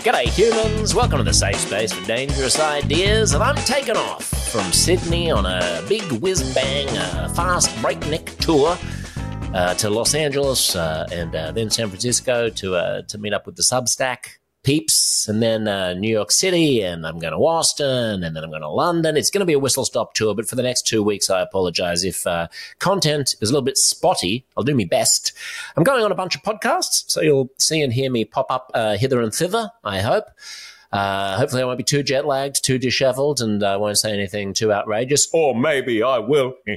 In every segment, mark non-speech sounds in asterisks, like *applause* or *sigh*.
G'day, humans. Welcome to the safe space for dangerous ideas. And I'm taking off from Sydney on a big whiz bang, uh, fast breakneck tour uh, to Los Angeles uh, and uh, then San Francisco to uh, to meet up with the Substack peeps, and then uh, New York City, and I'm going to Austin, and then I'm going to London. It's going to be a whistle stop tour, but for the next two weeks, I apologize if uh, content is a little bit spotty. I'll do my best. I'm going on a bunch of podcasts, so you'll see and hear me pop up uh, hither and thither, I hope. Uh, hopefully, I won't be too jet lagged, too disheveled, and I won't say anything too outrageous. Or maybe I will. *laughs*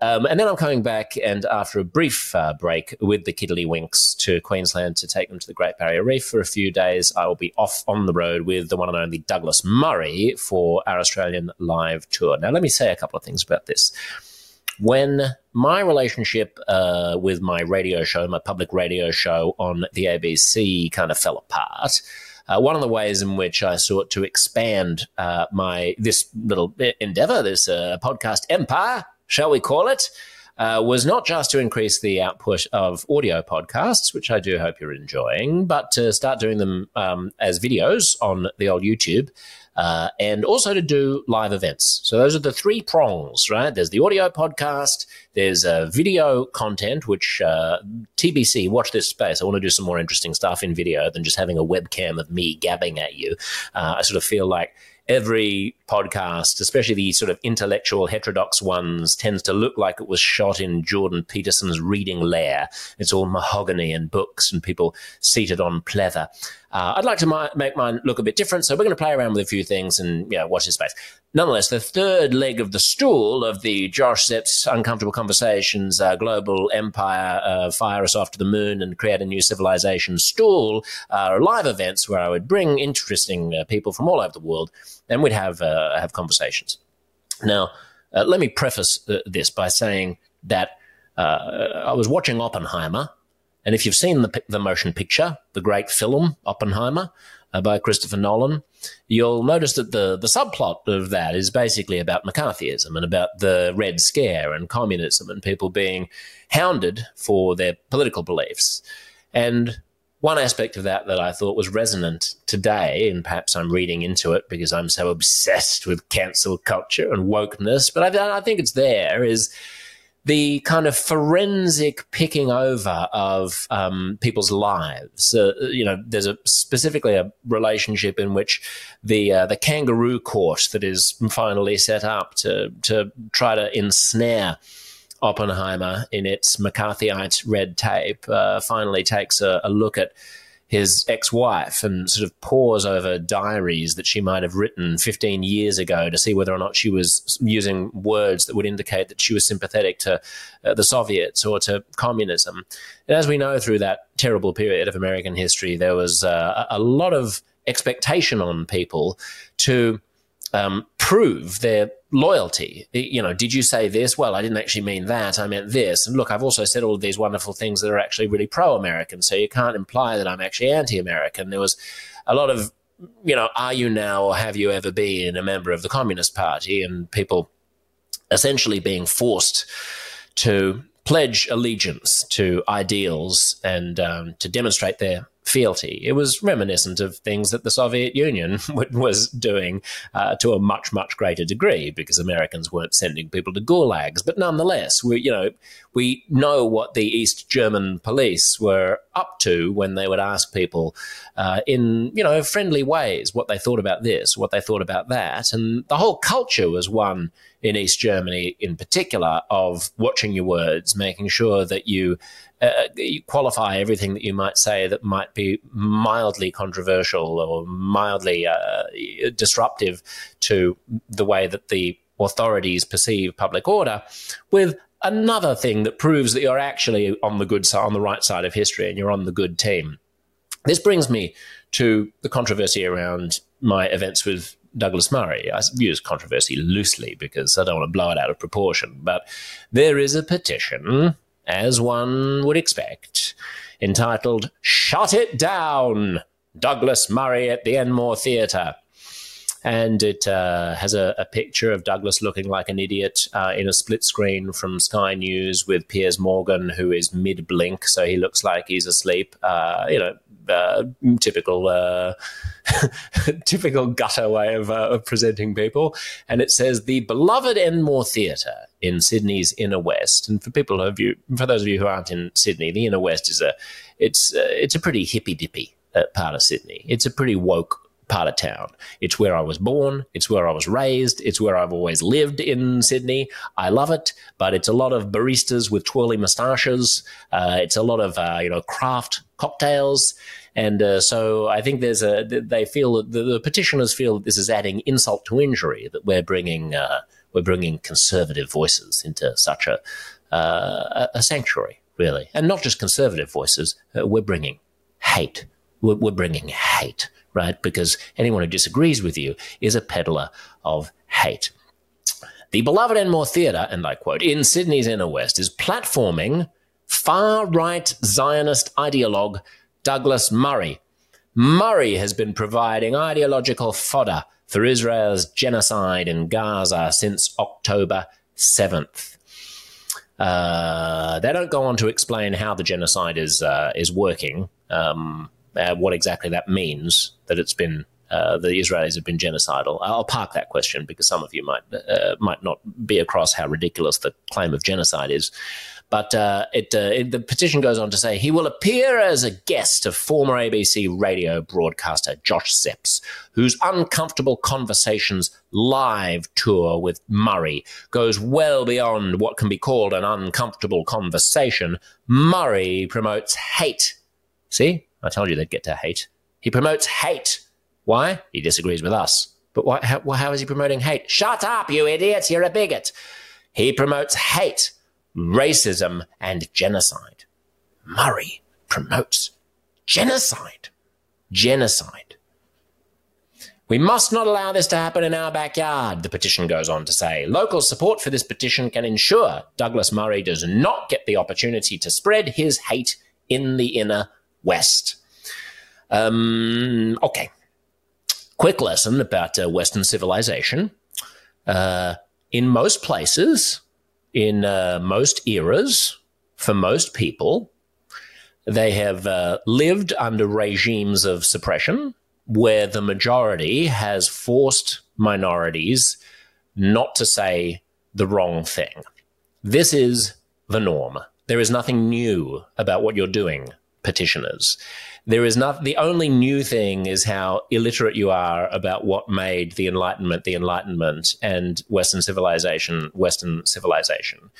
um, and then I'm coming back, and after a brief uh, break with the Kiddlywinks to Queensland to take them to the Great Barrier Reef for a few days, I will be off on the road with the one and only Douglas Murray for our Australian live tour. Now, let me say a couple of things about this when my relationship uh, with my radio show, my public radio show on the ABC, kind of fell apart, uh, one of the ways in which I sought to expand uh, my this little endeavor, this uh, podcast empire, shall we call it, uh, was not just to increase the output of audio podcasts, which I do hope you're enjoying, but to start doing them um, as videos on the old YouTube uh, and also to do live events. So those are the three prongs, right? There's the audio podcast, there's uh, video content, which uh, TBC, watch this space. I want to do some more interesting stuff in video than just having a webcam of me gabbing at you. Uh, I sort of feel like every podcast, especially the sort of intellectual heterodox ones, tends to look like it was shot in Jordan Peterson's reading lair. It's all mahogany and books and people seated on pleather. Uh, I'd like to make mine look a bit different, so we're going to play around with a few things and know, watch this space. Nonetheless, the third leg of the stool of the Josh Szeps Uncomfortable Conversations uh, Global Empire uh, Fire Us Off to the Moon and Create a New Civilization stool are live events where I would bring interesting uh, people from all over the world and we'd have, uh, have conversations. Now, uh, let me preface this by saying that I was watching Oppenheimer and if you've seen the, the motion picture, the great film Oppenheimer uh, by Christopher Nolan, you'll notice that the, the subplot of that is basically about McCarthyism and about the Red Scare and communism and people being hounded for their political beliefs. And one aspect of that that I thought was resonant today, and perhaps I'm reading into it because I'm so obsessed with cancel culture and wokeness, but I, I think it's there, is the kind of forensic picking over of um, people's lives. Uh, you know, there's a specifically a relationship in which the uh, the kangaroo court that is finally set up to to try to ensnare. Oppenheimer, in its McCarthyite red tape, uh, finally takes a, a look at his ex-wife and sort of pores over diaries that she might have written 15 years ago to see whether or not she was using words that would indicate that she was sympathetic to uh, the Soviets or to communism. And as we know through that terrible period of American history, there was uh, a lot of expectation on people to um, prove their loyalty. You know, did you say this? Well, I didn't actually mean that. I meant this. And look, I've also said all of these wonderful things that are actually really pro American. So you can't imply that I'm actually anti American. There was a lot of, you know, are you now or have you ever been a member of the Communist Party? And people essentially being forced to pledge allegiance to ideals and um, to demonstrate their fealty. It was reminiscent of things that the Soviet Union *laughs* was doing uh, to a much, much greater degree because Americans weren't sending people to gulags. But nonetheless, we, you know, we know what the East German police were up to when they would ask people uh, in, you know, friendly ways what they thought about this, what they thought about that. And the whole culture was one in East Germany in particular of watching your words, making sure that you uh, qualify everything that you might say that might be mildly controversial or mildly uh, disruptive to the way that the authorities perceive public order with another thing that proves that you're actually on the good side, on the right side of history and you're on the good team. This brings me to the controversy around my events with Douglas Murray. I use controversy loosely because I don't want to blow it out of proportion, but there is a petition as one would expect, entitled Shut It Down Douglas Murray at the Enmore Theatre. And it uh, has a, a, picture of Douglas looking like an idiot uh, in a split screen from Sky News with Piers Morgan, who is mid blink, so he looks like he's asleep. Uh, you know, uh, typical uh, *laughs* typical gutter way of, uh, of, presenting people. And it says the beloved Enmore Theatre in Sydney's Inner West. And for people of you, for those of you who aren't in Sydney, the Inner West is a it's uh, it's a pretty hippy dippy uh, part of Sydney. It's a pretty woke part of town. It's where I was born. It's where I was raised. It's where I've always lived in Sydney. I love it, but it's a lot of baristas with twirly moustaches. Uh, it's a lot of uh, you know craft cocktails. And uh, so I think there's a they feel the, the, petitioners feel that this is adding insult to injury that we're bringing uh, we're bringing conservative voices into such a uh, a sanctuary really, and not just conservative voices. Uh, we're bringing hate. We're, we're bringing hate right? Because anyone who disagrees with you is a peddler of hate. The beloved Enmore Theatre, and I quote, in Sydney's inner west is platforming far right Zionist ideologue Douglas Murray. Murray has been providing ideological fodder for Israel's genocide in Gaza since October 7th. Uh, they don't go on to explain how the genocide is uh, is working. Um, uh, what exactly that means that it's been uh, the Israelis have been genocidal. I'll park that question because some of you might uh, might not be across how ridiculous the claim of genocide is. But uh, it, uh, it, the petition goes on to say he will appear as a guest of former ABC radio broadcaster Josh Szeps, whose uncomfortable conversations live tour with Murray goes well beyond what can be called an uncomfortable conversation. Murray promotes hate. See, I told you they'd get to hate. He promotes hate. Why? He disagrees with us. But why, how, how is he promoting hate? Shut up, you idiots. You're a bigot. He promotes hate, racism, and genocide. Murray promotes genocide. Genocide. We must not allow this to happen in our backyard, the petition goes on to say. Local support for this petition can ensure Douglas Murray does not get the opportunity to spread his hate in the inner West. Um, okay. Quick lesson about uh, Western civilization. Uh, in most places, in uh, most eras, for most people, they have uh, lived under regimes of suppression where the majority has forced minorities not to say the wrong thing. This is the norm. There is nothing new about what you're doing petitioners. There is not the only new thing is how illiterate you are about what made the Enlightenment the Enlightenment and Western civilization Western civilization.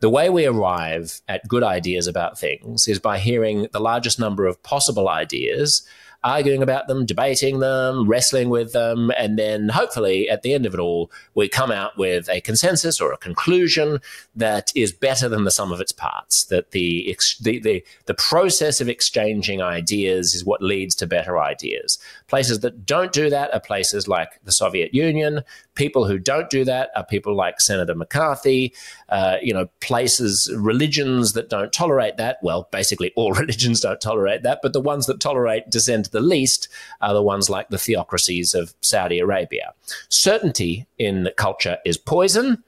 The way we arrive at good ideas about things is by hearing the largest number of possible ideas arguing about them, debating them, wrestling with them, and then hopefully at the end of it all, we come out with a consensus or a conclusion that is better than the sum of its parts. That the the the, the process of exchanging ideas is what leads to better ideas. Places that don't do that are places like the Soviet Union. People who don't do that are people like Senator McCarthy. Uh, you know, places, religions that don't tolerate that. Well, basically all *laughs* religions don't tolerate that, but the ones that tolerate dissent the least are the ones like the theocracies of Saudi Arabia. Certainty in culture is poison.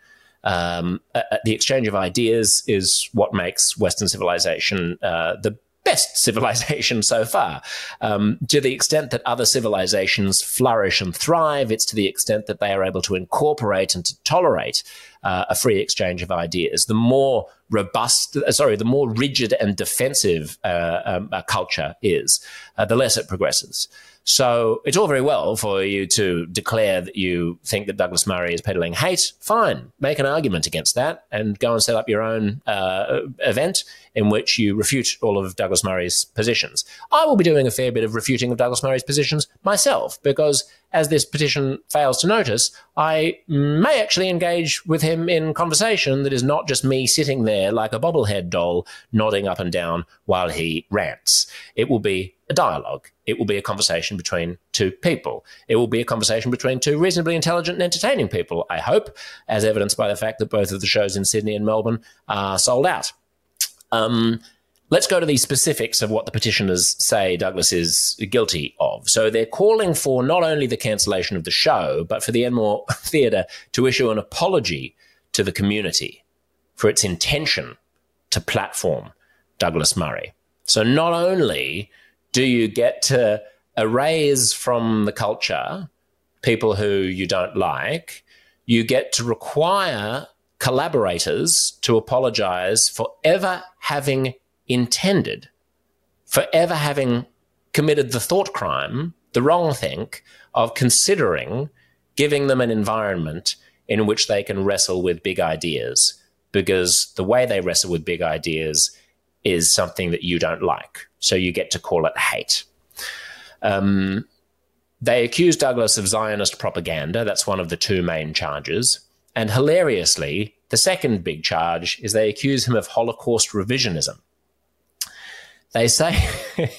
Um, uh, the exchange of ideas is what makes Western civilization uh, the best *laughs* civilization so far. Um, to the extent that other civilizations flourish and thrive, it's to the extent that they are able to incorporate and to tolerate uh, a free exchange of ideas. The more robust, uh, sorry, the more rigid and defensive uh, um, a culture is, uh, the less it progresses. So it's all very well for you to declare that you think that Douglas Murray is peddling hate. Fine, make an argument against that and go and set up your own uh, event in which you refute all of Douglas Murray's positions. I will be doing a fair bit of refuting of Douglas Murray's positions myself because as this petition fails to notice, I may actually engage with him in conversation that is not just me sitting there like a bobblehead doll nodding up and down while he rants. It will be a dialogue. It will be a conversation between two people. It will be a conversation between two reasonably intelligent and entertaining people, I hope, as evidenced by the fact that both of the shows in Sydney and Melbourne are sold out. Um, Let's go to the specifics of what the petitioners say Douglas is guilty of. So they're calling for not only the cancellation of the show, but for the Enmore *laughs* Theatre to issue an apology to the community for its intention to platform Douglas Murray. So not only do you get to erase from the culture people who you don't like? You get to require collaborators to apologize for ever having intended, for ever having committed the thought crime, the wrong think of considering giving them an environment in which they can wrestle with big ideas because the way they wrestle with big ideas is something that you don't like. So you get to call it hate. Um, they accuse Douglas of Zionist propaganda. That's one of the two main charges. And hilariously, the second big charge is they accuse him of Holocaust revisionism. They say *laughs*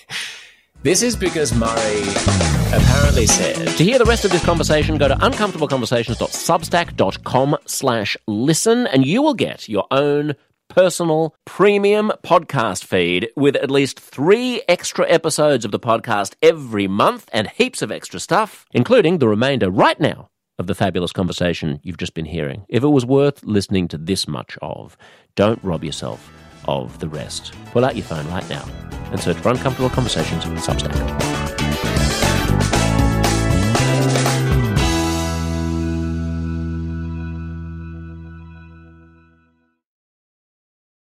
this is because Murray apparently said. To hear the rest of this conversation, go to uncomfortableconversations.substack.com slash listen, and you will get your own personal premium podcast feed with at least three extra episodes of the podcast every month and heaps of extra stuff, including the remainder right now of the fabulous conversation you've just been hearing. If it was worth listening to this much of, don't rob yourself of the rest. Pull out your phone right now and search for Uncomfortable Conversations on Substack.